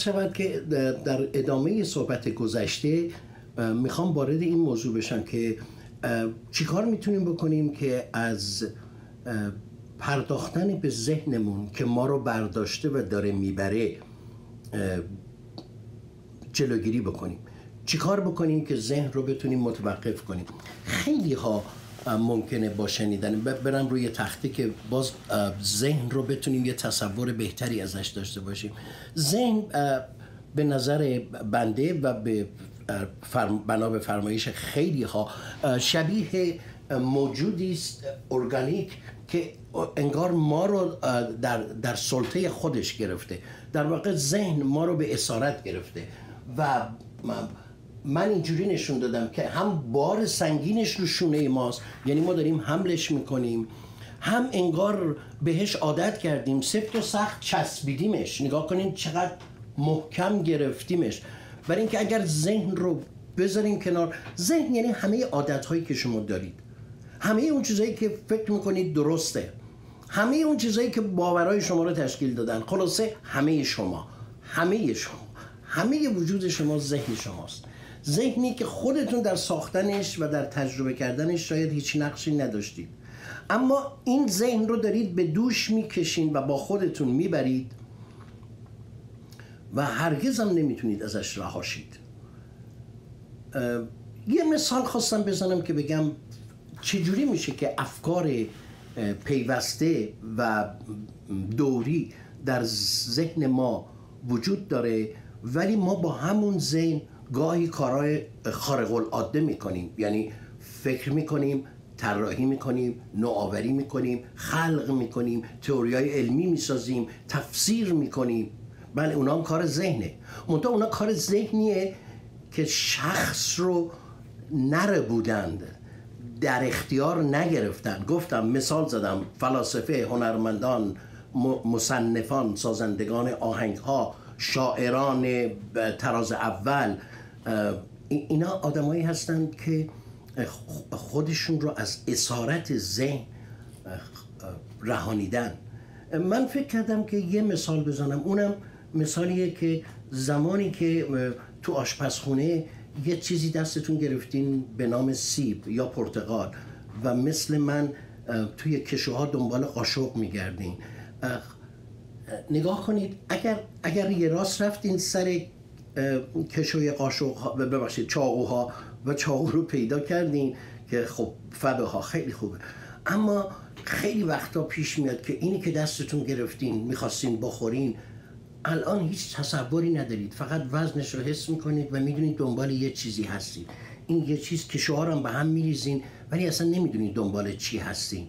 شود که در ادامه صحبت گذشته می‌خوام وارد این موضوع بشم که چیکار می‌تونیم بکنیم که از پرداختن به ذهنمون که ما رو برداشته و داره می‌بره جلوگیری بکنیم. چیکار بکنیم که ذهن رو بتونیم متوقف کنیم؟ خیلی ها ممکنه با شنیدن. برم روی تخته که باز ذهن رو بتونیم یه تصور بهتری ازش داشته باشیم. ذهن به نظر بنده و به بنا به فرمایش خیلی ها شبیه موجودی است ارگانیک که انگار ما رو در, در سلطه خودش گرفته. در واقع ذهن ما رو به اسارت گرفته و من اینجوری نشون دادم که هم بار سنگینش رو شونه ماست. یعنی ما داریم حملش می‌کنیم. هم انگار بهش عادت کردیم. سفت و سخت چسبیدیمش. نگاه کنیم چقدر محکم گرفتیمش. برای اینکه اگر ذهن رو بذاریم کنار. ذهن یعنی همه عادت هایی که شما دارید. همه اون چیزهایی که فکر می‌کنید درسته. همه اون چیزهایی که باورهای شما رو تشکیل دادن. خلاصه همه شما. همه شما. همه وجود شما ذهن شماست. ذهنی که خودتون در ساختنش و در تجربه کردنش شاید هیچ نقشی نداشتید. اما این ذهن رو دارید به دوش می‌کشین و با خودتون می‌برید و هرگز هم نمی‌تونید ازش رهاشید یه مثال خواستم بزنم که بگم چجوری میشه که افکار پیوسته و دوری در ذهن ما وجود داره ولی ما با همون ذهن گاهی کارهای خارق العاده می‌کنیم. یعنی فکر می‌کنیم طراحی می‌کنیم نوآوری می‌کنیم خلق می‌کنیم تئوریای علمی می‌سازیم تفسیر می‌کنیم. بله اونا هم کار ذهنه. منتها اونا کار ذهنیه که شخص رو نره بودند در اختیار نگرفتن. گفتم مثال زدم فلاسفه هنرمندان مصنفان سازندگان آهنگ ها شاعران تراز اول اینا آدمایی هستند که خودشون رو از اسارت ذهن رهانیدن. من فکر کردم که یه مثال بزنم. اونم مثالیه که زمانی که تو آشپزخونه یه چیزی دستتون گرفتین به نام سیب یا پرتقال و مثل من توی کشوها دنبال قاشق میگردین. نگاه کنید اگر اگر یه راست رفتین سر کشوی قاشق ببخشید چاقوها و چاقو رو پیدا کردین که خب فبه ها خیلی خوبه. اما خیلی وقتا پیش میاد که اینی که دستتون گرفتین می‌خواستین بخورین الان هیچ تصوری ندارید. فقط وزنش رو حس می‌کنید و می‌دونید دنبال یه چیزی هستید این یه چیز که شعارم به هم میریزین ولی اصلا نمی‌دونید دنبال چی هستین.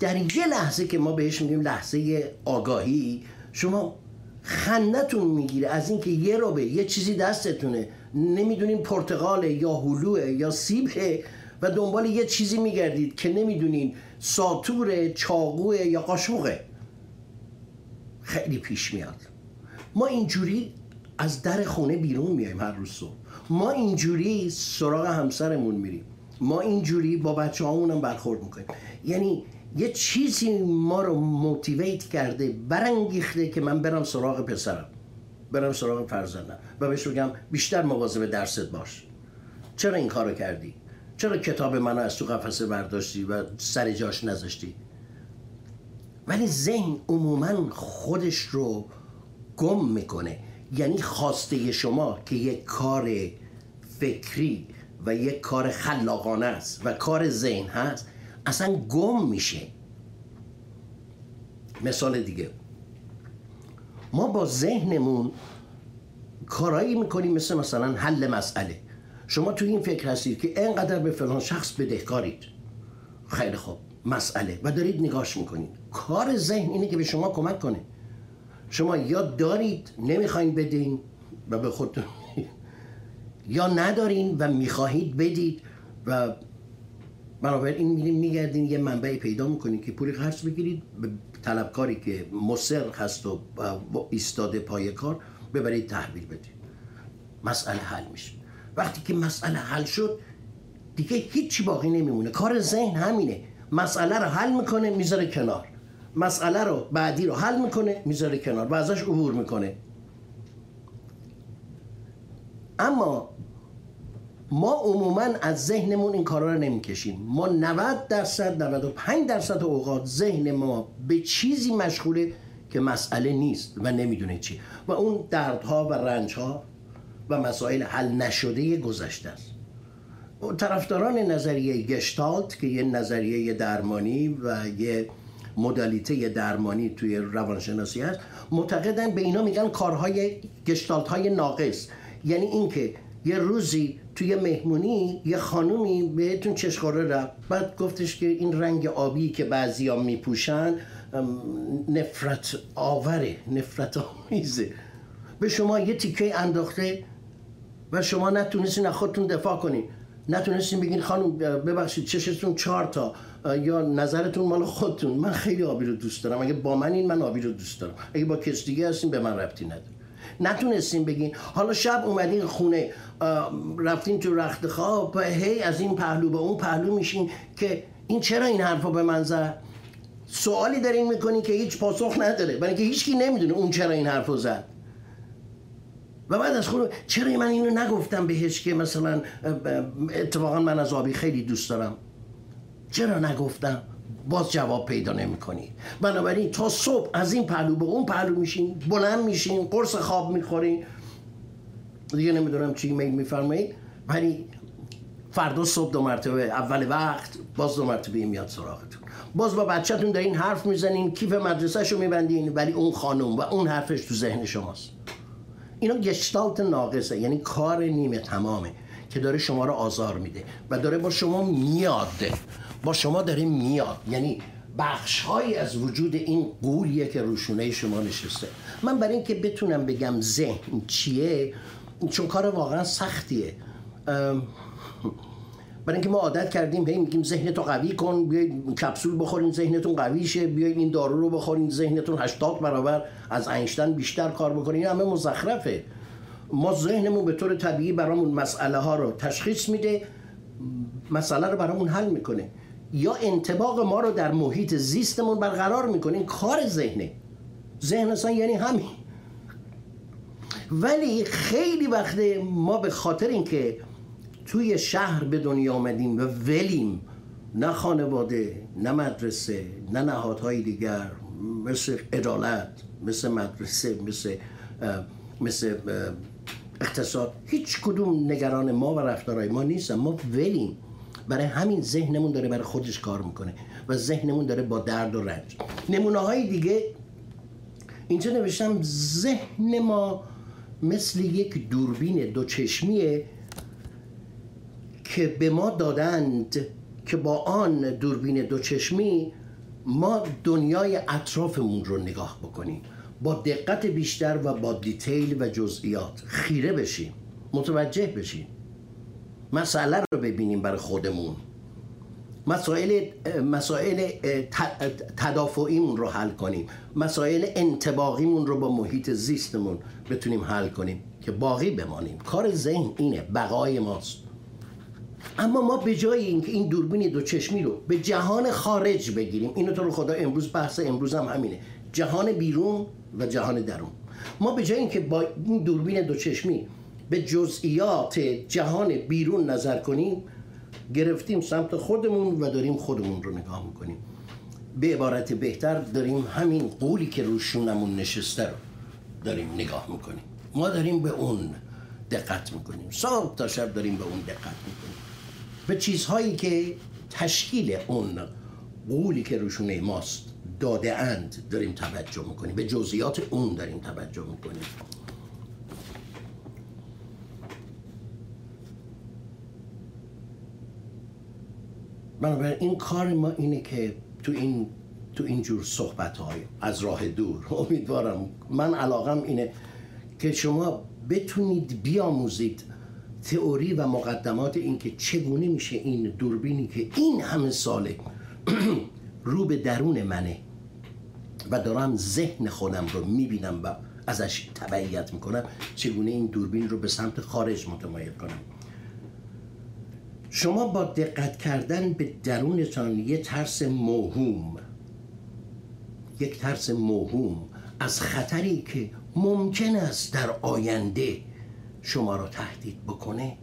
در یه لحظه که ما بهش میگیم لحظه آگاهی شما خندتون می‌گیره. از اینکه یه رو به یه چیزی دستتونه. نمی‌دونین پرتقاله یا هلوه یا سیبه و دنبال یه چیزی میگردید که نمی‌دونین ساتور چاقوه یا قاشوقه خیلی پیش میاد. ما اینجوری از در خونه بیرون میایم هر روز صبح. ما اینجوری سراغ همسرمون میریم. ما اینجوری با بچه برخورد می‌کنیم. یعنی یه چیزی ما رو موتیویت کرده برانگیخته که من برم سراغ پسرم برم سراغ فرزندم و بهش بگم بیشتر مواظب درست باش. چرا این کارو کردی؟ چرا کتاب منو از تو قفسه برداشتی و سر جاش نذاشتی؟ ولی ذهن عموما خودش رو گم می‌کنه. یعنی خواسته شما که یک کار فکری و یک کار خلاقانه است و کار ذهن هست اصلا گم میشه. مثال دیگه. ما با ذهنمون کارایی می‌کنیم مثل مثلا حل مسئله. شما تو این فکر هستید که اینقدر به فلان شخص بدهکارید. خیلی خوب. مسئله. و دارید نگاش می‌کنید. کار ذهن اینه که به شما کمک کنه. شما یا دارید نمی‌خواین بدین و به خودتون یا ندارین و می‌خواهید بدید و بنابراین میرین میگردین یه منبعی پیدا می‌کنید که پولی خرج بگیرید به طلبکاری که مصر هست و ایستاده پای کار ببرید تحویل بدید. مسئله حل میشه. وقتی که مسئله حل شد دیگه هیچی باقی نمیمونه. کار ذهن همینه. مسئله رو حل می‌کنه می‌ذاره کنار. مسئله رو بعدی رو حل می‌کنه می‌ذاره کنار و ازش عبور می‌کنه. اما ما عموما از ذهنمون این کارا رو نمی‌کشیم. ما 90 درصد 95 درصد اوقات ذهن ما به چیزی مشغوله که مسئله نیست و نمی‌دونه چی. و اون دردها و رنجها و مسائل حل نشده گذشته است. طرفداران نظریه گشتالت که یه نظریه درمانی و یه مدالیته درمانی توی روانشناسی هست معتقدن به اینا میگن کارهای گشتالت های ناقص. یعنی اینکه یه روزی توی مهمونی یه خانومی بهتون چشخوره رفت. بعد گفتش که این رنگ آبی که بعضی میپوشن نفرت آوره نفرت آمیزه. به شما یه تیکه انداخته و شما نتونستین از خودتون دفاع کنین. نتونستین بگین خانم ببخشید چشتون چهار تا یا نظرتون مال خودتون. من خیلی آبی رو دوست دارم. اگه با من این من آبی رو دوست دارم. اگه با کس دیگه هستین به من ربطی نداره. نتونستین بگین. حالا شب اومدین خونه رفتین تو رخت خواب هی از این پهلو به اون پهلو میشین که این چرا این حرفا به من زد؟ سوالی دارین می‌کنین که هیچ پاسخ نداره برای اینکه هیچکی نمی‌دونه اون چرا این حرفو زد. و بعد از خود چرا من اینو نگفتم بهش که مثلا اتفاقا من از آبی خیلی دوست دارم؟ چرا نگفتم؟ باز جواب پیدا نمی کنی بنابراین تا صبح از این پهلو به اون پهلو میشین بلند میشین قرص خواب می‌خورین دیگه نمی‌دونم چی میل میفرمایید. ولی فردا صبح دو مرتبه اول وقت باز دو مرتبه میاد سراغتون. باز با بچهتون دارین حرف می‌زنین کیف مدرسهش رو میبندین ولی اون خانم و اون حرفش تو ذهن شماست. اینا گشتالت ناقصه یعنی کار نیمه تمامه که داره شما رو آزار میده و داره با شما میاد با شما داره میاد. یعنی بخش از وجود این قولیه که روشونه شما نشسته. من برای اینکه بتونم بگم ذهن چیه چون کار واقعا سختیه. برای اینکه ما عادت کردیم هی میگیم ذهنتو قوی کن بیاید کپسول بخورین ذهنتون قوی شه بیاید این دارو رو بخورین ذهنتون 80 برابر از اینشتین بیشتر کار بکنین این همه مزخرفه. ما ذهنمون به طور طبیعی برامون مسئله ها رو تشخیص میده مسئله رو برامون حل می‌کنه. یا انتباق ما رو در محیط زیستمون برقرار می‌کنه این کار ذهنه. ذهن اصلا یعنی همین. ولی خیلی وقت ما به خاطر اینکه توی شهر به دنیا آمدیم و ولیم نه خانواده نه مدرسه نه نهادهای دیگر مثل عدالت مثل مدرسه مثل مثل اقتصاد هیچ کدوم نگران ما و رفتارهای ما نیستن. ما ولیم. برای همین ذهنمون داره برای خودش کار می‌کنه و ذهنمون داره با درد و رنج. نمونه های دیگه اینجا نوشتم ذهن ما مثل یک دوربین دو چشمیه که به ما دادند که با آن دوربین دوچشمی ما دنیای اطرافمون رو نگاه بکنیم. با دقت بیشتر و با دیتیل و جزئیات خیره بشیم متوجه بشیم. مسئله رو ببینیم برای خودمون. مسائل مسائل تدافعیمون رو حل کنیم. مسائل انتباقیمون رو با محیط زیستمون بتونیم حل کنیم که باقی بمانیم. کار ذهن اینه بقای ماست. اما ما به جای اینکه این دوربین دو چشمی رو به جهان خارج بگیریم اینو تو رو خدا امروز بحث امروز هم همینه. جهان بیرون و جهان درون. ما به جای اینکه با این دوربین دو چشمی به جزئیات جهان بیرون نظر کنیم گرفتیم سمت خودمون و داریم خودمون رو نگاه می‌کنیم. به عبارت بهتر داریم همین قولی که روشونمون نشسته رو داریم نگاه می‌کنیم. ما داریم به اون دقت می‌کنیم. صبح تا شب داریم به اون دقت می‌کنیم. به چیزهایی که تشکیل اون قولی که روشونه ماست داده اند داریم توجه می‌کنیم. به جزئیات اون داریم توجه می‌کنیم. بنابراین این کار ما اینه که تو این تو اینجور صحبت های از راه دور. امیدوارم. من علاقم اینه که شما بتونید بیاموزید تئوری و مقدمات این که چگونه میشه این دوربینی که این همه ساله رو به درون منه و دارم ذهن خودم رو می‌بینم و ازش تبعیت می‌کنم چگونه این دوربین رو به سمت خارج متمایل کنم. شما با دقت کردن به درونتان یه ترس موهوم. یک ترس موهوم از خطری که ممکن است در آینده شما را تهدید بکنه.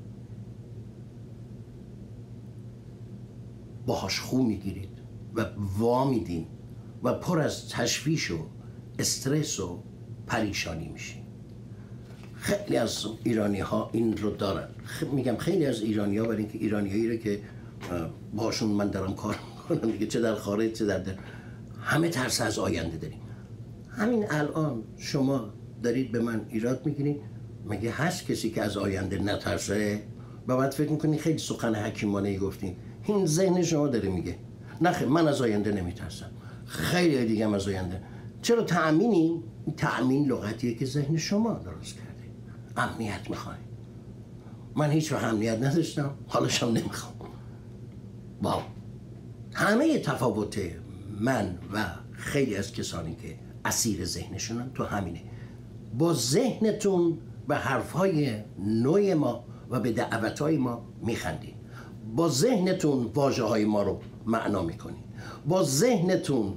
باهاش خو می‌گیرید و وا میدین و پر از تشویش و استرس و پریشانی میشین. خیلی از ایرانی ها این رو دارن. میگم خیلی از ایرانی ها برای اینکه ایرانی هایی رو که باشون من دارم کار می‌کنم دیگه چه در خارج چه در, در همه ترس از آینده داریم. همین الان شما دارید به من ایراد می‌گیرید مگه هست کسی که از آینده نترسه؟ و بعد فکر می‌کنی خیلی سخن حکیمانه ای گفتین این ذهن شما داره میگه. نخه من از آینده نمیترسم. خیلی دیگه هم از آینده. چرا تأمینی؟ تأمین لغتیه که ذهن شما درست کرده امنیت می‌خوای. من هیچ وقت امنیت نداشتم حالشم نمی‌خوام. واو. همه تفاوت من و خیلی از کسانی که اسیر ذهنشونن تو همینه. با ذهنتون به حرفهای نوع ما و به دعوتهای ما میخندید با ذهنتون واجه های ما رو معنا می‌کنید با ذهنتون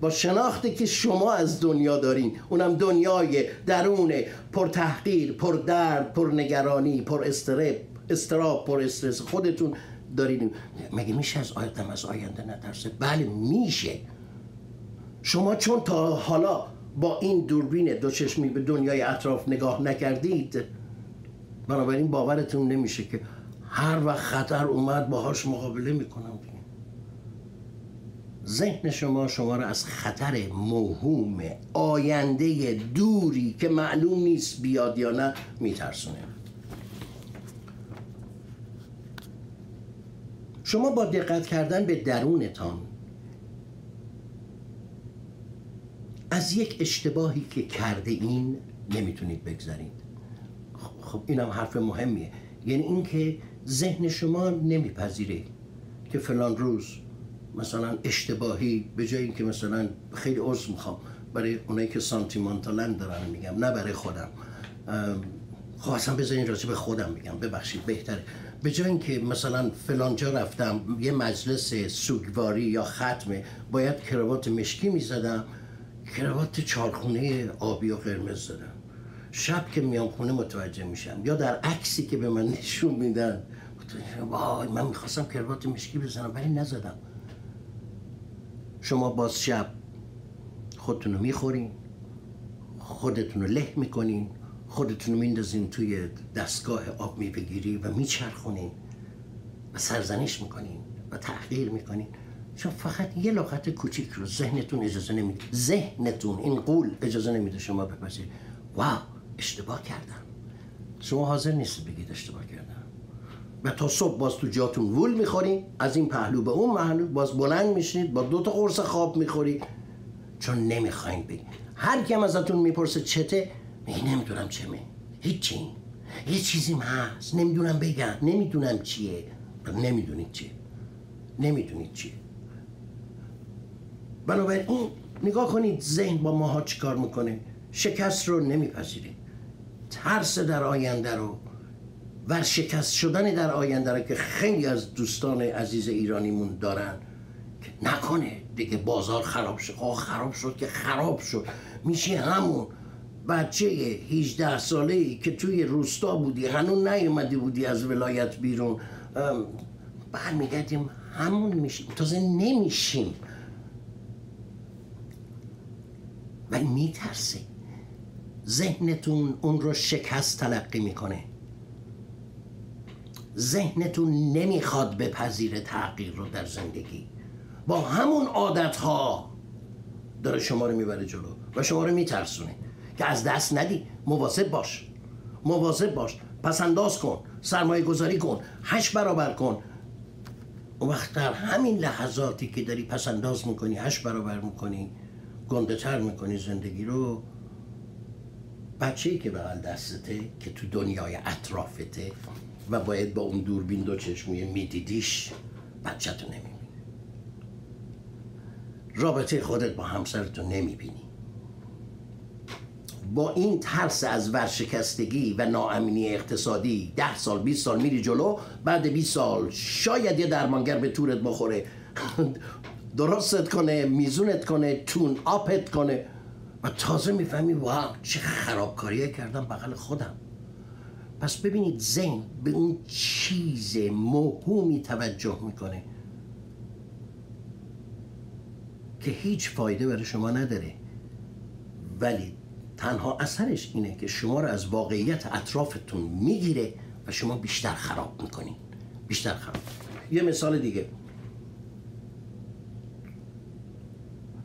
با شناختی که شما از دنیا دارین. اونم دنیای درون پر تحقیر پر درد پر نگرانی پر استراب استراب پر استرس خودتون دارین. مگه میشه از آیدم از آینده نترسه؟ بله میشه. شما چون تا حالا با این دوربین دو چشمی به دنیای اطراف نگاه نکردید بنابراین باورتون نمیشه که هر وقت خطر اومد باهاش مقابله می‌کنم. ذهن شما شما را از خطر موهوم آینده دوری که معلوم نیست بیاد یا نه میترسونه. شما با دقت کردن به درونتان از یک اشتباهی که کرده این نمی‌تونید بگذارید. خب اینم حرف مهمیه. یعنی اینکه ذهن شما نمیپذیره که فلان روز مثلا اشتباهی به جای اینکه مثلا خیلی عذر می‌خوام برای اونایی که سانتیمانتالن دارن میگم نه برای خودم. خب اصلا بذارین راجع به خودم میگم ببخشید بهتره. به جای اینکه مثلا فلانجا رفتم یه مجلس سوگواری یا ختمه باید کراوات مشکی می‌زدم کراوات چارخونه آبی و قرمز زدم. شب که میام خونه متوجه میشم. یا در عکسی که به من نشون میدن. وای من می‌خواستم کراوات مشکی بزنم ولی نزدم. شما باز شب خودتون رو می‌خورین خودتون رو له می‌کنین خودتون رو میندازین توی دستگاه آب میبگیری و میچرخونین و سرزنش می‌کنین و تحقیر می‌کنین. چون فقط یه لغت کوچیک رو ذهنتون اجازه نمیده. ذهنتون این قول اجازه نمیده شما بپذیرید. واو اشتباه کردم. شما حاضر نیست بگید اشتباه کردم. و تا صبح باز تو جاتون وول می‌خورین. از این پهلو به اون پهلو باز بلند میشید با دو تا قرص خواب می‌خوری چون نمی‌خواین بگید هر کیم ازتون می‌پرسه چته میگی نمی‌دونم چمه هیچی. یه چیزیم هست. نمی‌دونم بگم. نمی‌دونم چیه. نمی‌دونید چیه. نمی‌دونید چیه. بنابراین نگاه کنید ذهن با ماها چیکار می‌کنه. شکست رو نمیپذیرید. ترس در آینده رو شکست شدن در آینده را که خیلی از دوستان عزیز ایرانیمون دارن که نکنه دیگه بازار خراب شد. آه خراب شد که خراب شد. میشه همون بچه 18 ساله ای که توی روستا بودی هنون نیومدی بودی از ولایت بیرون. برمیگردیم همون میشیم. تازه نمیشیم. و میترسه. ذهنتون اون رو شکست تلقی می‌کنه. ذهنتون نمی‌خواد بپذیره تغییر رو در زندگی. با همون عادت ها داره شما رو می‌بره جلو و شما رو میترسونه که از دست ندی. مواظب باش. مواظب باش. پس انداز کن. سرمایه گذاری کن. هشت برابر کن. اون وقت در همین لحظاتی که داری پس انداز می‌کنی هشت برابر می‌کنی گنده تر می‌کنی زندگی رو بچه ای که بغل دستته که تو دنیای اطرافته و باید با اون دوربین دو چشموی میدیدیش بچه نمی‌بینی رابطه خودت با همسرتو نمی‌بینی. با این ترس از ورشکستگی و ناامنی اقتصادی ده سال 20 سال میری جلو بعد 20 سال شاید یه درمانگر به تورت بخوره. درستت کنه میزونت کنه تون آپت کنه. و تازه می‌فهمی واو چه خرابکاریه کردم بغل خودم. پس ببینید ذهن به اون چیز موهومی توجه می‌کنه که هیچ فایده برای شما نداره. ولی تنها اثرش اینه که شما رو از واقعیت اطرافتون می‌گیره و شما بیشتر خراب می‌کنین. بیشتر خراب. یه مثال دیگه.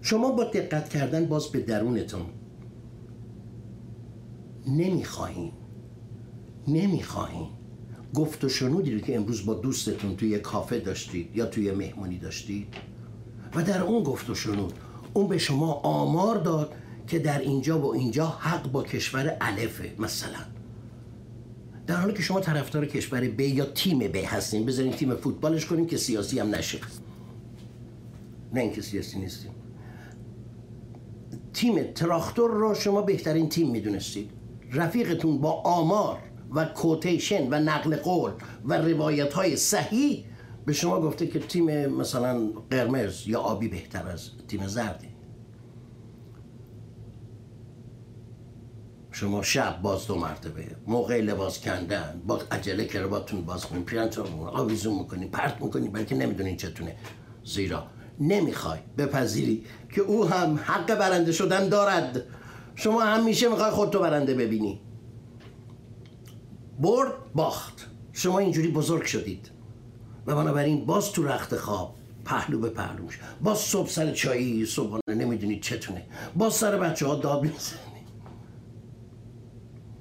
شما با دقت کردن باز به درونتون نمی‌خواهین. نمی‌خواهین گفت و شنودی رو که امروز با دوستتون توی کافه داشتید یا توی مهمونی داشتید؟ و در اون گفت و شنود اون به شما آمار داد که در اینجا و اینجا حق با کشور الفه مثلا. در حالی که شما طرفدار کشور ب یا تیم ب هستین بذارین تیم فوتبالش کنیم که سیاسی هم نشه. نه اینکه سیاسی نیستیم. تیم تراختور رو شما بهترین تیم می‌دونستید. رفیقتون با آمار و کوتیشن و نقل قول و روایت های صحیح به شما گفته که تیم مثلا قرمز یا آبی بهتر از تیم زردی. شما شب باز دو مرتبه موقع لباس کندن با عجله کرباتون باز کنین پرینتون آویزون می‌کنین پرت می‌کنین بلکه نمی‌دونین چتونه. زیرا نمی‌خوای بپذیری که او هم حق برنده شدن دارد. شما همیشه می‌خوای خودتو برنده ببینی. برد باخت. شما اینجوری بزرگ شدید. و بنابراین باز تو رخت خواب پهلو به پهلو میشه باز صبح سر چایی صبحانه نمی‌دونید چتونه. باز سر بچه ها داد می‌زنی.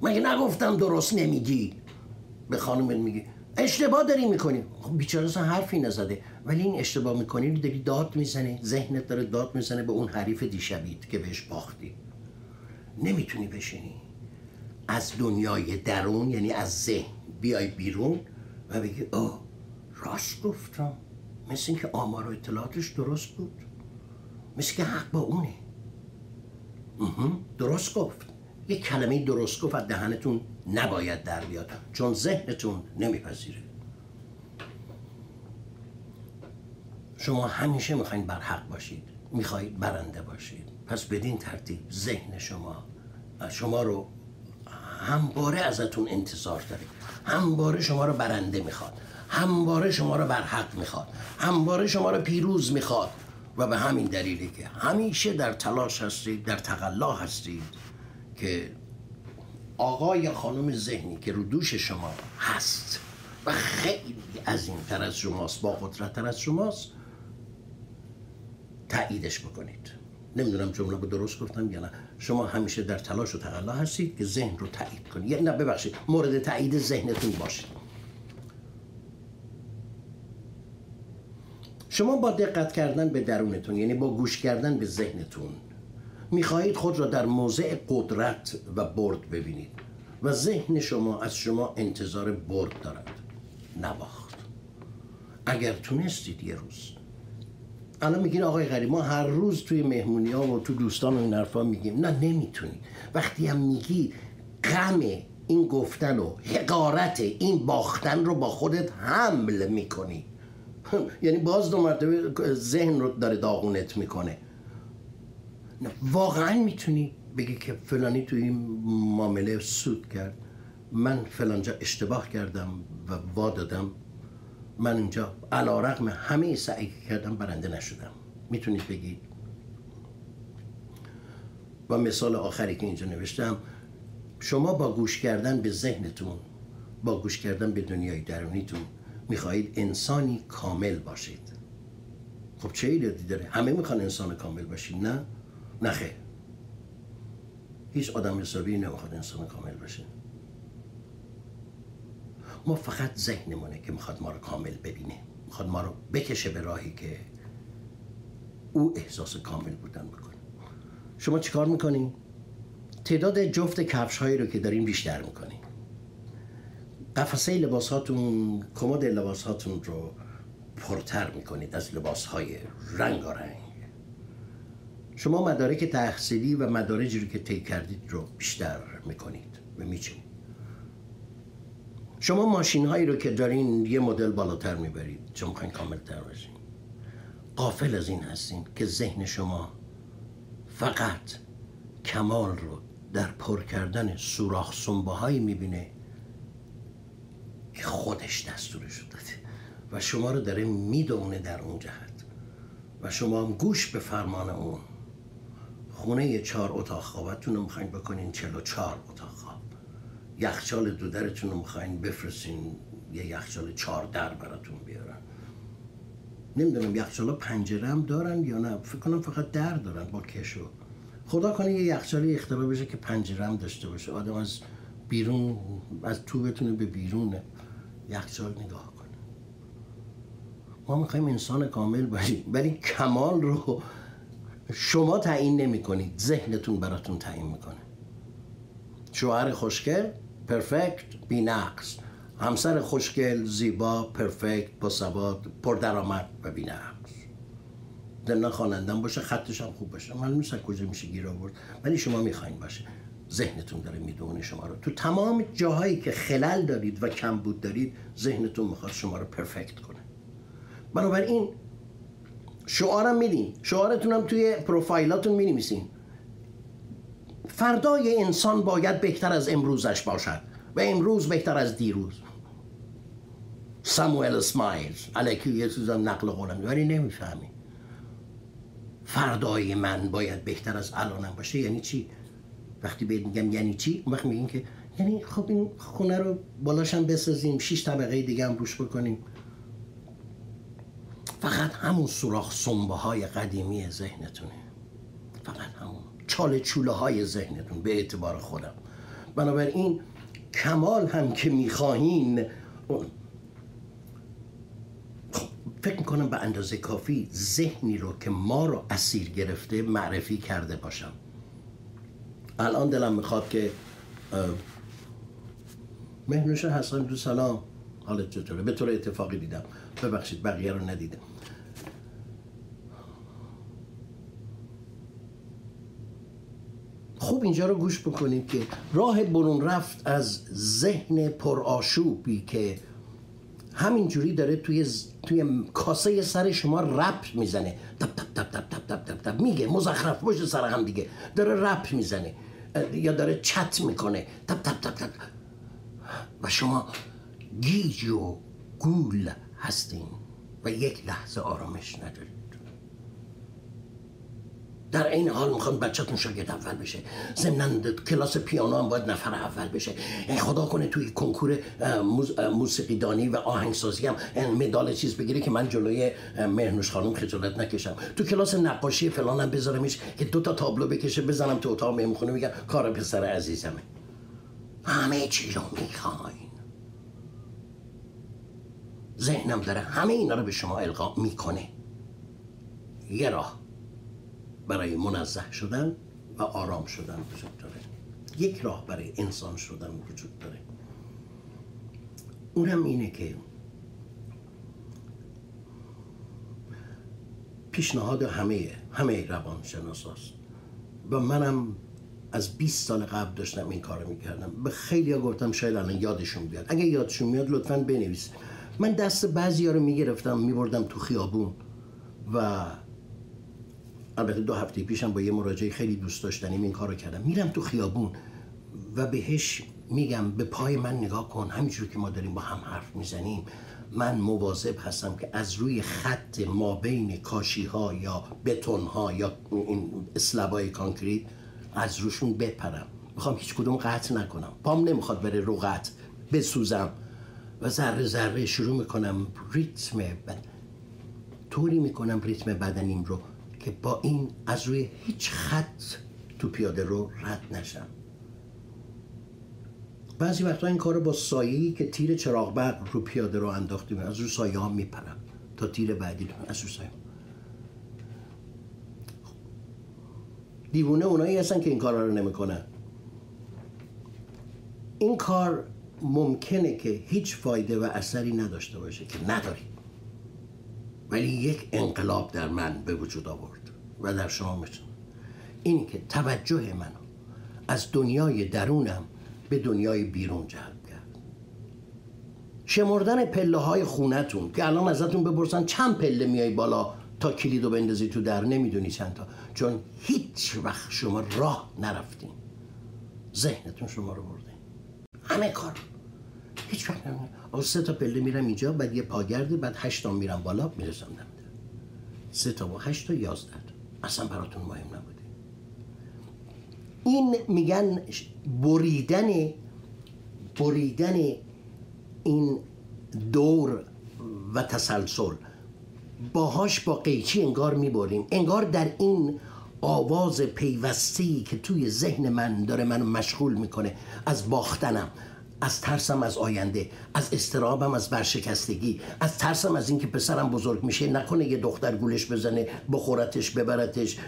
مگه نگفتم درست نمیگی؟ به خانم میگی اشتباه داری می‌کنی. خب بیچاره اصلا حرفی نزده. ولی این اشتباه می‌کنی رو داری داد می‌زنه ذهنت داره داد می‌زنه به اون حریف دیشبید که بهش باختی. نمی‌تونی بشینی. از دنیای درون یعنی از ذهن بیای بیرون و بگی آه راست گفتم مثل اینکه آمار و اطلاعاتش درست بود. مثل که حق با اونه. درست گفت. یه کلمه درست گفت از دهنتون نباید در بیاد چون ذهنتون نمیپذیره. شما همیشه می‌خواین بر حق باشید می‌خواهید برنده باشید. پس بدین ترتیب ذهن شما شما رو همباره ازتون انتظار داره همباره شما رو برنده می‌خواد. همواره شما رو بر حق می‌خواد. همواره شما رو پیروز می‌خواد. و به همین دلیلی که همیشه در تلاش هستید در تقلا هستید که آقا یا خانم ذهنی که رو دوش شما هست و خیلی تر از شماست با قدرت از شماست تاییدش بکنید. نمی‌دونم جمله رو درست گفتم یا نه. شما همیشه در تلاش و تقلا هستید که ذهن رو تایید کنید. یعنی نه ببخشید مورد تایید ذهنتون باشید. شما با دقت کردن به درونتون یعنی با گوش کردن به ذهنتون می‌خواهید خود را در موضع قدرت و برد ببینید و ذهن شما از شما انتظار برد دارد. نباخت. اگر تونستید یه روز الان میگین آقای غریب ما هر روز توی مهمونی ها و تو دوستان و این حرفا میگیم. نه نمی‌تونی وقتی هم میگی غم این گفتن و حقارت این باختن رو با خودت حمل می‌کنی. یعنی باز دو مرتبه ذهن رو داره داغونت می‌کنه. واقعا می‌تونی بگی که فلانی توی این معامله سود کرد. من فلانجا اشتباه کردم و وا دادم من اینجا علا رقم همه سعی کردم برنده نشدم. می‌تونید بگید. و مثال آخری که اینجا نوشتم شما با گوش کردن به ذهنتون با گوش کردن به دنیای درونیتون می‌خواهید انسانی کامل باشید. خب چه ایرادی داره؟ همه می‌خوان انسان کامل باشید نه؟ نخه هیچ آدم حسابی نمی‌خواد انسان کامل باشه. ما فقط ذهنمونه که می‌خواد ما رو کامل ببینه. می‌خواد ما رو بکشه به راهی که او احساس کامل بودن بکنه. شما چیکار می‌کنین؟ تعداد جفت کفش هایی رو که دارین بیشتر می‌کنین قفسه لباس هاتون کمد لباس هاتون رو پرتر می‌کنید از لباس های رنگ رنگ شما مدارک تحصیلی و مدارجی رو که طی کردید رو بیشتر می‌کنید. و میچینید. شما ماشین هایی رو که دارین یه مدل بالاتر می‌برید. چون می‌خواین کامل تر باشین. قافل از این هستین که ذهن شما فقط کمال رو در پر کردن سوراخ سنبه هایی می‌بینه که خودش دستورش داده. و شما رو داره می‌دونه در اون جهت. و شما هم گوش به فرمان اون. خونه چهار اتاق خوابتون رو می‌خواین بکنین چلو چهار اتاق. یخچال دو درتون رو می‌خواین بفرستین یه یخچال چهار در براتون بیارن. نمی‌دونم یخچال پنجره هم دارن یا نه فکر کنم فقط در دارن با کشو خدا کنه یه یخچالی اختراع بشه که پنجره هم داشته باشه. آدم از بیرون از تو بتونه به بیرون یخچال نگاه کنه. ما می‌خوایم انسان کامل باشیم ولی کمال رو شما تعیین نمی کنید ذهنتون براتون تعیین می‌کنه. شوهر خوشگل پرفکت بی نقص همسر خوشگل زیبا پرفکت با سواد پردرآمد و بی نقص دلنا خوانندم باشه خطش هم خوب باشه. معلوم نیست کجا میشه گیر آورد ولی شما می‌خواین باشه. ذهنتون داره می‌دونه شما رو. تو تمام جاهایی که خلل دارید و کمبود دارید ذهنتون می‌خواد شما رو پرفکت کنه. بنابراین شعارم میدین. شعارتون هم توی پروفایلاتون می‌نویسین. فردای انسان باید بهتر از امروزش باشد و امروز بهتر از دیروز. ساموئل سمایلز علیکی یه چیزم نقل قولم ولی نمی‌فهمی. فردای من باید بهتر از الانم باشه یعنی چی؟ وقتی بهت میگم یعنی چی وقتی میگین که یعنی خب این خونه رو بالاشم بسازیم شش طبقه دیگه هم روش بکنیم. فقط همون سوراخ سنبه های قدیمی ذهنتونه. فقط. چاله چوله های ذهنتون به اعتبار خودم. بنابراین کمال هم که می‌خواهین فکر می‌کنم به اندازه کافی ذهنی رو که ما رو اسیر گرفته معرفی کرده باشم. الان دلم می‌خواد که مهنوش حسن دو سلام حالت چطوره؟ به طور اتفاقی دیدم. ببخشید بقیه رو ندیدم. خوب اینجا رو گوش بکنید که راه برون رفت از ذهن پرآشوبی که همینجوری داره توی توی کاسه سر شما رپ می‌زنه. تپ تپ تپ تپ تپ تپ تپ میگه مزخرف باشه سر هم دیگه. داره رپ می‌زنه. یا داره چت می‌کنه. تپ تپ تپ تپ. و شما گیج و گول هستین و یک لحظه آرامش ندارید. در این حال می‌خوان بچهتون شاگرد اول بشه. ضمن کلاس پیانو هم باید نفر اول بشه. خدا کنه توی کنکور موسیقی دانی و آهنگسازی هم مدال چیز بگیره که من جلوی مهنوش خانم خجالت نکشم. تو کلاس نقاشی فلانم بذارمش که دو تا تابلو بکشه بزنم تو اتاق مهمخونه میگم کار پسر عزیزمه. همه چی رو می‌خواین. ذهنم داره همه اینا رو به شما القا می‌کنه. یه راه. برای منزه شدن و آرام شدن وجود داره. یک راه برای انسان شدن وجود داره. اونم اینه که پیشنهاد همه همه روان شناساست و منم از 20 سال قبل داشتم این کارو می‌کردم. به خیلی ها گفتم شاید الان یادشون بیاد. اگه یادشون میاد لطفا بنویس. من دست بعضی ها رو می‌گرفتم میبردم تو خیابون و البته دو هفته پیشم با یه مراجعه خیلی دوست داشتنیم این کارو کردم. میرم تو خیابون و بهش میگم به پای من نگاه کن. همینجور که ما داریم با هم حرف می‌زنیم من مواظب هستم که از روی خط ما بین کاشی ها یا بتون ها یا این اسلبای کانکریت از روشون بپرم. می‌خوام هیچ کدوم قطع نکنم. پام نمی‌خواد بره رو قطع بسوزم و ذره ذره شروع می‌کنم ریتم بد... طوری می‌کنم ریتم بدنیم رو که با این از روی هیچ خط تو پیاده رو رد نشم. بعضی وقتا این کار با سایه‌ای که تیر چراغ برق رو پیاده رو انداختیم از رو سایه ها میپرم تا تیر بعدی از رو سایه دیوونه اونایی هستن که این کار رو نمی‌کنن. این کار ممکنه که هیچ فایده و اثری نداشته باشه که نداری ولی یک انقلاب در من به وجود آورد. و در شما میتون اینی که توجه منو از دنیای درونم به دنیای بیرون جلب کرد. شمردن پله های خونتون که الان ازتون بپرسن چند پله میای بالا تا کلیدو بندازی تو در نمی‌دونی چند تا. چون هیچ وقت شما راه نرفتین. ذهنتون شما رو برده. همه کار. هیچ وقت سه تا پله میرم اینجا بعد یه پاگرده بعد هشت تا میرم بالا می‌رسم نمیده سه تا و هشت تا یازده اصلا براتون مهم نبوده. این میگن بریدن بریدن این دور و تسلسل. باهاش با قیچی انگار می‌بریم. انگار در این آواز پیوستی که توی ذهن من داره منو مشغول می‌کنه از باختنم. از ترسم از آینده از استرابم از برشکستگی از ترسم از اینکه پسرم بزرگ میشه نکنه یه دختر گولش بزنه بخورتش ببرتش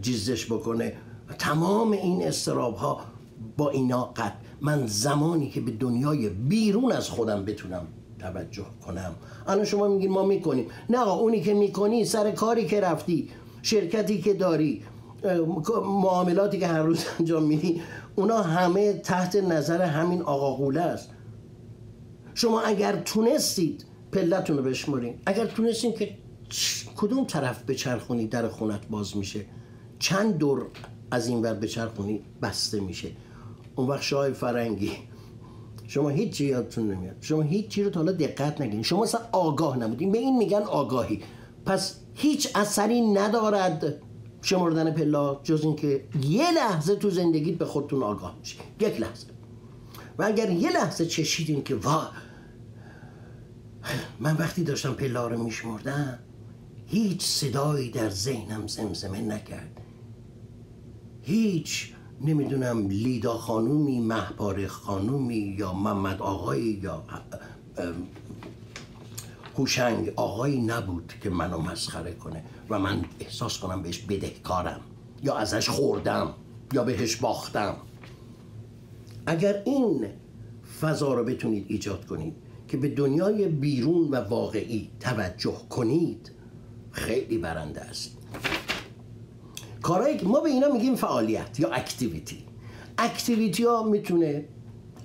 جیزش بکنه. تمام این استراب ها با اینا قد من زمانی که به دنیای بیرون از خودم بتونم توجه کنم. الان شما میگین ما می‌کنیم. نه اونی که می‌کنی سر کاری که رفتی شرکتی که داری معاملاتی که هر روز انجام میدی اونا همه تحت نظر همین آقا قوله است. شما اگر تونستید پلتون رو بشمارین اگر تونستید که کدوم طرف بچرخونی در خونت باز میشه چند دور از این ور بچرخونی بسته میشه. اون وقت شاه فرنگی شما هیچ چی یادتون نمیاد. شما هیچ چی رو تا حالا دقت نگیرین شما اصلا آگاه نبودین. به این میگن آگاهی. پس هیچ اثری ندارد. شمردن پلا جز اینکه یه لحظه تو زندگیت به خودتون آگاه میشه یک لحظه. و اگر یه لحظه چشیدین که وا من وقتی داشتم پلا رو میشمردم هیچ صدایی در ذهنم زمزمه نکرد. هیچ نمی‌دونم لیدا خانومی محبار خانومی یا محمد آقایی یا هوشنگ آقایی نبود که منو مسخره کنه و من احساس کنم بهش بدهکارم یا ازش خوردم یا بهش باختم. اگر این فضا رو بتونید ایجاد کنید که به دنیای بیرون و واقعی توجه کنید خیلی برنده است. کارهایی که ما به اینا میگیم فعالیت یا اکتیویتی اکتیویتی ها می‌تونه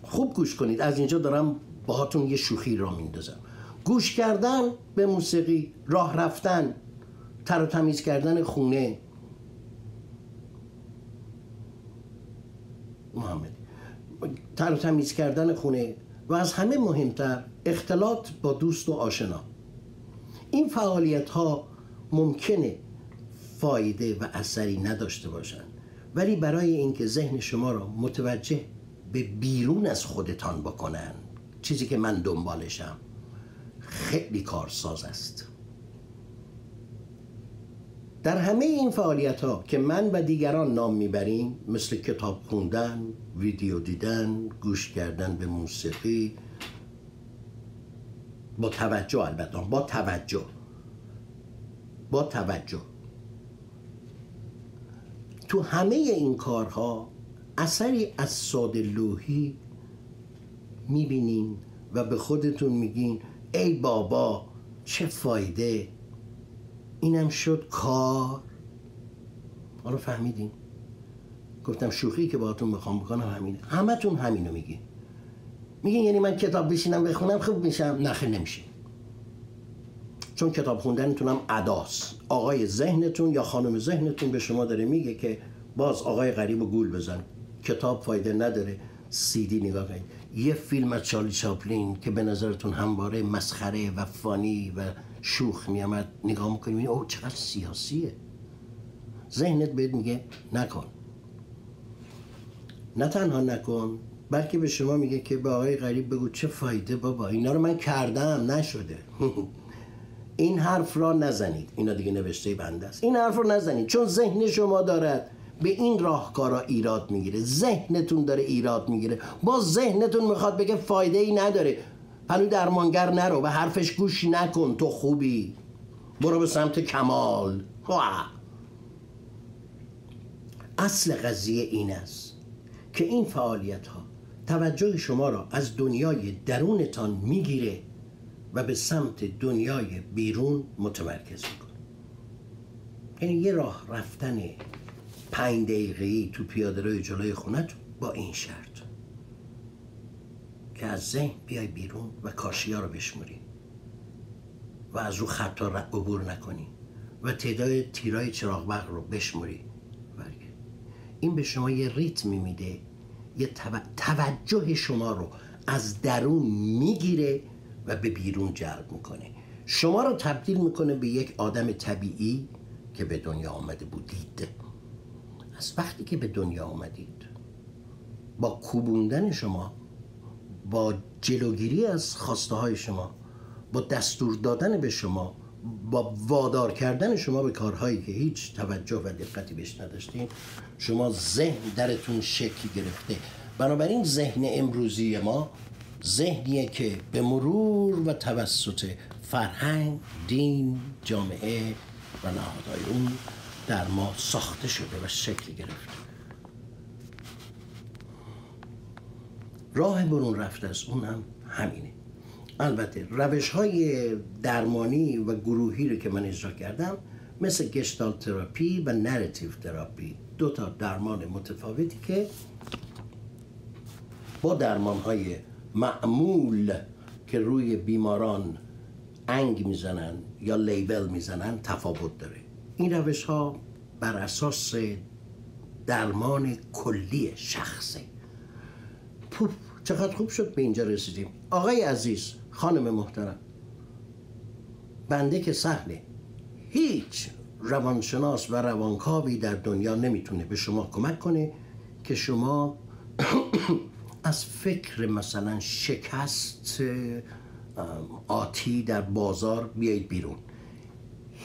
خوب گوش کنید. از اینجا دارم باهاتون یه شوخی را میندازم. گوش کردن به موسیقی راه رفتن تر و تمیز کردن خونه. محمد تر و تمیز کردن خونه و از همه مهمتر اختلاط با دوست و آشنا. این فعالیت ها ممکنه فایده و اثری نداشته باشند ولی برای اینکه ذهن شما را متوجه به بیرون از خودتان بکنن چیزی که من دنبالشم. خیلی کارساز است. در همه این فعالیت ها که من و دیگران نام می‌بریم مثل کتاب خوندن، ویدیو دیدن، گوش کردن به موسیقی با توجه البته با توجه با توجه. تو همه این کارها اثری از ساده لوحی می‌بینین و به خودتون میگین ای بابا چه فایده؟ اینم شد کار. حالا فهمیدین. گفتم شوخی که باهاتون می‌خوام بکنم همینه. همتون همینو میگین. میگین یعنی من کتاب بشینم بخونم خوب میشم؟ نخه نمیشه. چون کتاب خوندنتونم اداست آقای ذهنتون یا خانم ذهنتون به شما داره میگه که باز آقای غریب و گول بزن. کتاب فایده نداره. سیدی نگاه کنید. یه فیلم از چارلی چاپلین که به نظرتون همواره مسخره و فانی و شوخ میامد نگاه می‌کنیم او چقدر سیاسیه. ذهنت بهت میگه نکن. نه تنها نکن بلکه به شما میگه که به آقای غریب بگو چه فایده بابا اینا رو من کردم نشده. این حرف را نزنید. اینا دیگه نوشته بنده است. این حرف رو نزنید چون ذهن شما دارد. به این راهکارا ایراد می‌گیره. ذهنتون داره ایراد می‌گیره. با ذهنتون می‌خواد بگه فایده ای نداره. هنو درمانگر نرو به حرفش گوش نکن. تو خوبی. برو به سمت کمال. اصل قضیه این است که این فعالیت ها توجه شما را از دنیای درونتان می‌گیره و به سمت دنیای بیرون متمرکز می‌کنه. یعنی یه راه رفتن پنج دقیقه تو پیاده روی جلوی خونت با این شرط. که از ذهن بیای بیرون و کاشیا رو بشموری. و از رو خطا عبور نکنی. و تعداد تیرای چراغ برق رو بشموری. این به شما یه ریتمی میده. یه توجه شما رو از درون می‌گیره و به بیرون جلب می‌کنه. شما رو تبدیل می‌کنه به یک آدم طبیعی که به دنیا آمده بودید از وقتی که به دنیا آمدید. با کوبوندن شما با جلوگیری از خواسته های شما با دستور دادن به شما با وادار کردن شما به کارهایی که هیچ توجه و دقتی بهش نداشتین شما ذهن درتون شکل گرفته. بنابراین ذهن امروزی ما ذهنیه که به مرور و توسط فرهنگ، دین، جامعه و نهادهای اون در ما ساخته شده و شکل گرفته راه برون رفت از اون هم همینه. البته روش های درمانی و گروهی رو که من اجرا کردم مثل Gestalt therapy و narrative therapy دو تا درمان متفاوتی که با درمان های معمول که روی بیماران انگ می‌زنن یا لیبل می‌زنن تفاوت داره. این روش ها بر اساس درمان کلی شخصه. پوف چقدر خوب شد به اینجا رسیدیم. آقای عزیز خانم محترم بنده که سهله هیچ روانشناس و روانکاوی در دنیا نمی‌تونه به شما کمک کنه که شما از فکر مثلا شکست آتی در بازار بیایید بیرون.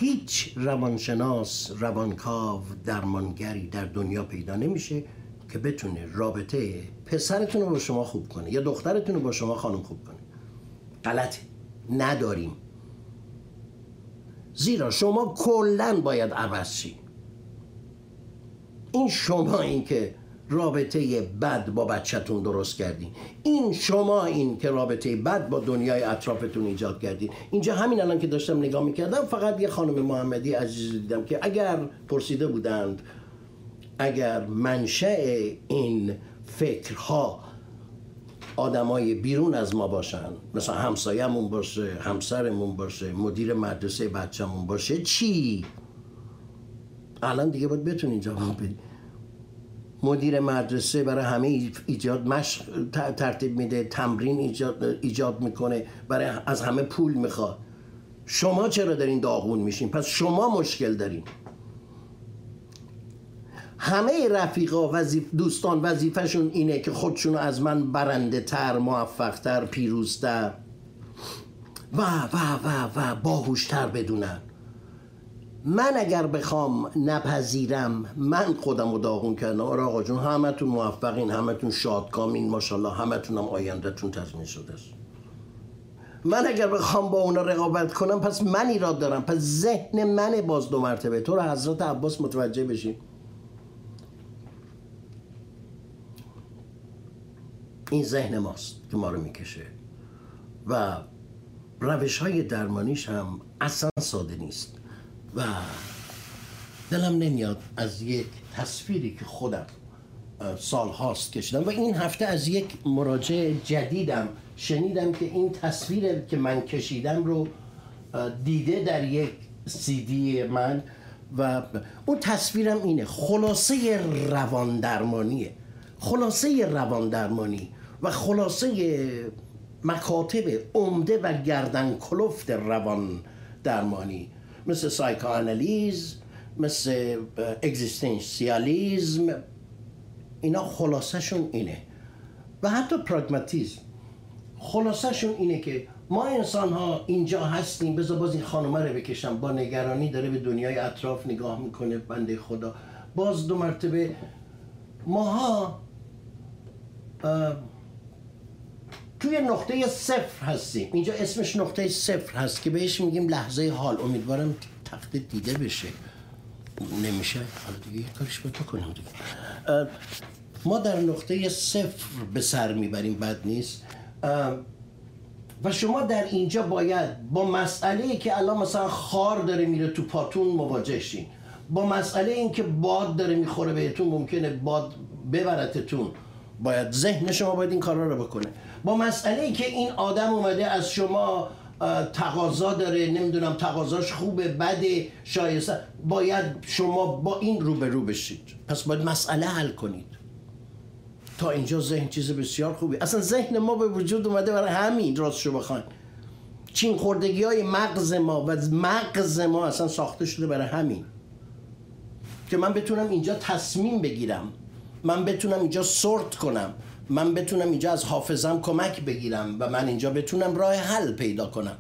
هیچ روانشناس روانکاو درمانگری در دنیا پیدا نمیشه که بتونه رابطه پسرتون رو با شما خوب کنه یا دخترتون رو با شما خانم خوب کنه. غلطه. نداریم. زیرا شما کلا باید عوض شی این شما این که رابطه بد با بچهتون درست کردین. این شما این که رابطه بد با دنیای اطرافتون ایجاد کردین. اینجا همین الان که داشتم نگاه می‌کردم فقط یه خانم محمدی عزیز دیدم که اگر پرسیده بودند اگر منشأ این فکرها آدمای بیرون از ما باشن مثلا همسایمون باشه همسرمون باشه مدیر مدرسه بچه‌مون باشه چی؟ الان دیگه باید بتونین جواب بدی مدیر مدرسه برای همه ایجاد مشق ترتیب میده تمرین ایجاد, ایجاد می‌کنه برای از همه پول می‌خواد. شما چرا دارین داغون میشین؟ پس شما مشکل دارین. همه رفیقا وظیف دوستان وظیفهشون اینه که خودشونو از من برنده تر موفق تر پیروزتر و و و و باهوشتر بدونن. من اگر بخوام نپذیرم من خودم رو داغون کردم. آره آقا جون همتون موفقین همتون شادکامین ماشاءالله همتون هم آیندهتون تضمین شده است. من اگر بخوام با اونا رقابت کنم پس من ایراد دارم. پس ذهن من باز دو مرتبه. تو رو حضرت عباس متوجه بشیم این ذهن ماست که ما رو می‌کشه. و روش های درمانیش هم اصلا ساده نیست. و دلم نمیاد از یک تصویری که خودم سال هاست کشیدم. و این هفته از یک مراجع جدیدم شنیدم که این تصویر که من کشیدم رو دیده در یک سیدی من و اون تصویرم اینه. خلاصه روان درمانیه خلاصه روان درمانی و خلاصه مکاتب عمده و گردن کلفت روان درمانی مثل psychoanalysis مثل اگزیستنسیالیزم اینا خلاصشون اینه. و حتی پراگماتیزم. خلاصشون اینه که ما انسان ها اینجا هستیم بذار باز این خانومه رو بکشم. با نگرانی داره به دنیای اطراف نگاه می‌کنه بنده خدا. باز دو مرتبه ماها توی نقطه صفر هستیم. اینجا اسمش نقطه صفر هست که بهش میگیم لحظه حال. امیدوارم تخت دیده بشه. نمیشه؟ حالا دیگه کارش تو کنیم دیگه. ما در نقطه صفر به سر می‌بریم بد نیست. و شما در اینجا باید با مسئله که الان مثلا خار داره میره تو پاتون مواجه شین. با مسئله اینکه باد داره می‌خوره بهتون ممکنه باد ببرتتون. باید ذهن شما باید این کارا رو بکنه. با مسئله ای که این آدم اومده از شما تقاضا داره نمی‌دونم تقاضاش خوبه بده شایسته باید شما با این رو به رو بشید. پس باید مسئله حل کنید. تا اینجا ذهن چیز بسیار خوبی. اصلا ذهن ما به وجود اومده برای همین راستشو بخواین چین خوردگی های مغز ما و مغز ما اصلا ساخته شده برای همین. که من بتونم اینجا تصمیم بگیرم. من بتونم اینجا سورت کنم. من بتونم اینجا از حافظم کمک بگیرم و من اینجا بتونم راه حل پیدا کنم.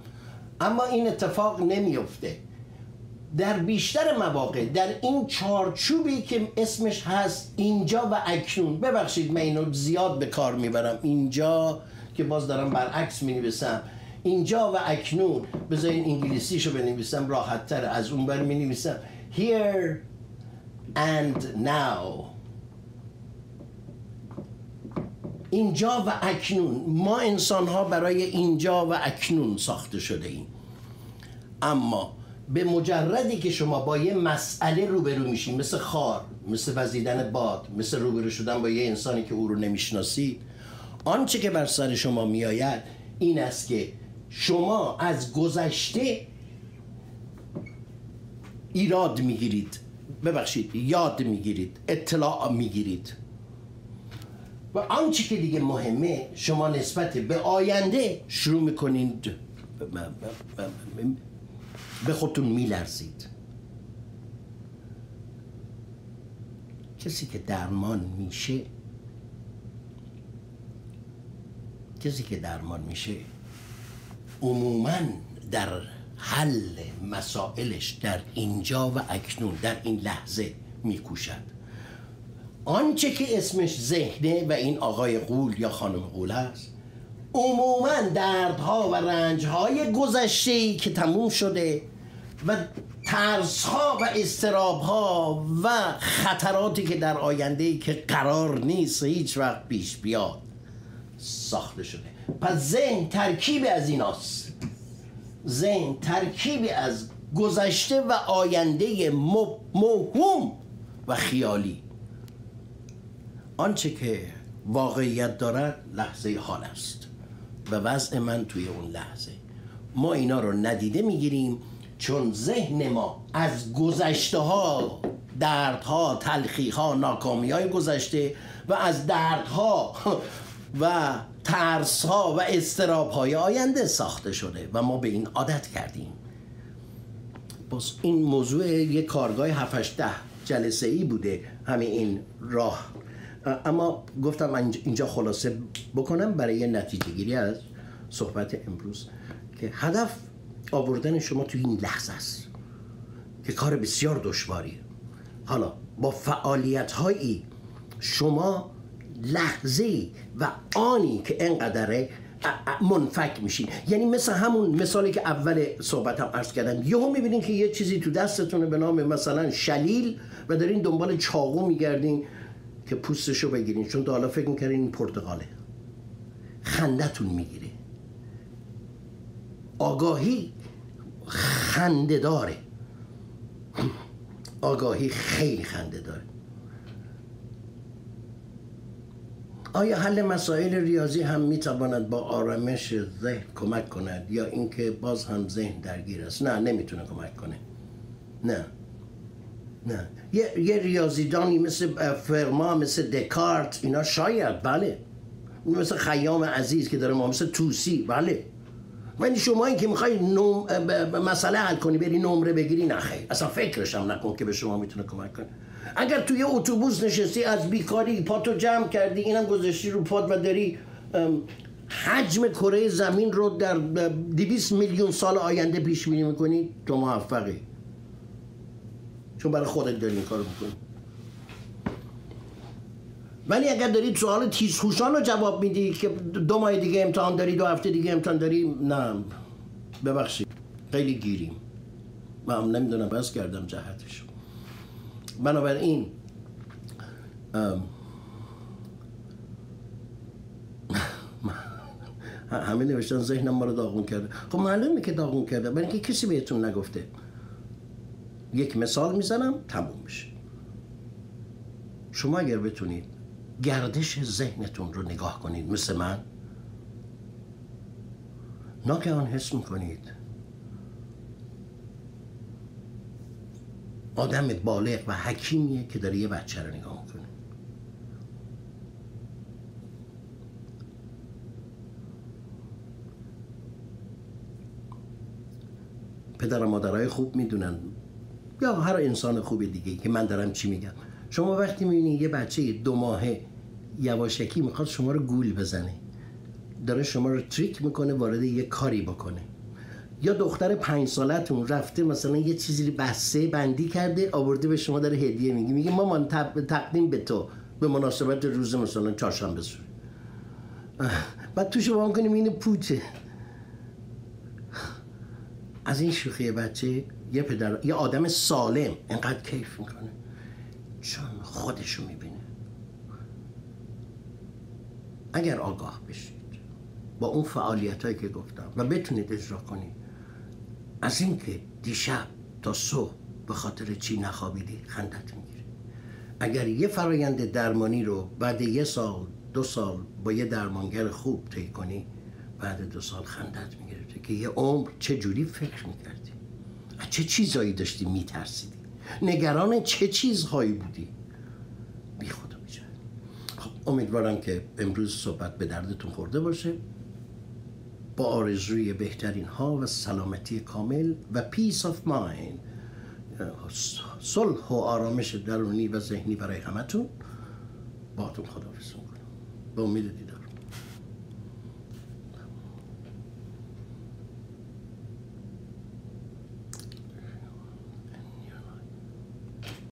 اما این اتفاق نمیفته در بیشتر مواقع در این چارچوبی که اسمش هست اینجا و اکنون ببخشید من اینو زیاد به کار می‌برم. اینجا که باز دارم برعکس می نویسم اینجا و اکنون بذارین انگلیسیشو بنویسم راحت تر از اون بر می نویسم here and now. اینجا و اکنون. ما انسان ها برای اینجا و اکنون ساخته شده ایم. اما به مجردی که شما با یه مسئله روبرو میشین مثل خار مثل وزیدن باد مثل روبرو شدن با یه انسانی که او رو نمی‌شناسید آنچه که بر سر شما میآید این است که شما از گذشته ایراد می‌گیرید. ببخشید یاد می‌گیرید اطلاع می‌گیرید. و آنچه که دیگه مهمه شما نسبت به آینده شروع می‌کنید به خودتون میلرزید. کسی که درمان میشه کسی که درمان میشه عموما در حل مسائلش در اینجا و اکنون در این لحظه میکوشد. آنچه که اسمش ذهنه و این آقای قول یا خانم قول است عموما دردها و رنجهای گذشته که تموم شده و ترس ها و استراب ها و خطراتی که در آینده که قرار نیست هیچ وقت پیش بیاد ساخته شده. پس ذهن ترکیبی از ایناست. ذهن ترکیبی از گذشته و آینده موهوم و خیالی. آنچه که واقعیت دارد لحظه حال است. و وضع من توی اون لحظه. ما اینا رو ندیده می‌گیریم چون ذهن ما از گذشته ها دردها تلخی ها ناکامی های گذشته و از دردها و ترس ها و استراب های آینده ساخته شده و ما به این عادت کردیم. باز این موضوع یک کارگاه 7 ده جلسه ای بوده همین این راه اما گفتم اینجا خلاصه بکنم برای نتیجه گیری از صحبت امروز که هدف آوردن شما توی این لحظه است که کار بسیار دشواریه. حالا با فعالیت هایی شما لحظه و آنی که انقدره منفک میشین. یعنی مثل همون مثالی که اول صحبتم عرض کردم. یهو می‌بینین که یه چیزی تو دستتونه به نام مثلا شلیل و دارین دنبال چاقو میگردین. که پوستشو بگیرین چون تا حالا فکر می‌کردین این پرتغاله. خندتون می‌گیره. آگاهی خنده داره آگاهی خیلی خنده داره آیا حل مسائل ریاضی هم می‌تواند با آرامش ذهن کمک کند یا اینکه باز هم ذهن درگیر است؟ نه نمی‌تونه کمک کنه. نه. نه. یه, یه ریاضیدانی مثل فرما مثل دکارت اینا شاید بله. مثل خیام عزیز که داره ما مثل توسی بله. ولی شما این که می‌خوای نوم مسئله حل کنی بری نمره بگیری نخیر اصلا فکرش هم نکن که به شما می‌تونه کمک کنه. اگر توی اتوبوس نشستی از بیکاری پاتو جمع کردی اینم گذاشتی رو پات و داری حجم کره زمین رو در 200 میلیون سال آینده پیش بینی می‌کنی تو موفقی. چون برای خودت داری این کارو می‌کنی. ولی اگر دارید سوال تیزخوشان رو جواب میدی که دو ماه دیگه امتحان داری دو هفته دیگه امتحان داری نه. ببخشید. خیلی گیریم. من هم نمی‌دونم بس کردم جهتش. بنابراین همه نوشتن ذهنم ما رو داغون کرده. خب معلومه که داغون کرده برای اینکه کسی بهتون نگفته. یک مثال می‌زنم تموم میشه. شما اگر بتونید گردش ذهنتون رو نگاه کنید مثل من ناگهان حس می‌کنید. آدم بالغ و حکیمیه که داره یه بچه رو نگاه می‌کنه. پدر و مادرای خوب می‌دونن یا هر انسان خوب دیگه که من دارم چی میگم؟ شما وقتی می‌بینید یه بچه دو ماهه یواشکی می‌خواد شما رو گول بزنه داره شما رو تریک می‌کنه وارد یه کاری بکنه. یا دختر پنج سالتون رفته مثلا یه چیزی بسته بندی کرده آورده به شما داره هدیه میگه میگه مامان تقدیم به تو به مناسبت روز مثلا چهارشنبه بعد تو شما کنیم این پوچه. از این شوخی بچه یه پدر یه آدم سالم اینقدر کیف می‌کنه. چون خودشو می‌بینه. اگر آگاه بشید با اون فعالیت هایی که گفتم و بتونید اجرا کنید از اینکه دیشب تا صبح به خاطر چی نخوابیدی خندت می‌گیره. اگر یه فرایند درمانی رو بعد یه سال دو سال با یه درمانگر خوب طی کنی بعد دو سال خندت می‌گرفته که یه عمر چه جوری فکر می‌کردی؟ از چه چیزهایی داشتی میترسیدی؟ نگران چه چیزهایی بودی؟ بی خدا میشه خب امیدوارم که امروز صحبت به دردتون خورده باشه. با آرزوی بهترین ها و سلامتی کامل و peace of mind صلح و آرامش درونی و ذهنی برای همتون. باتون خداحافظ می‌کنم. به امید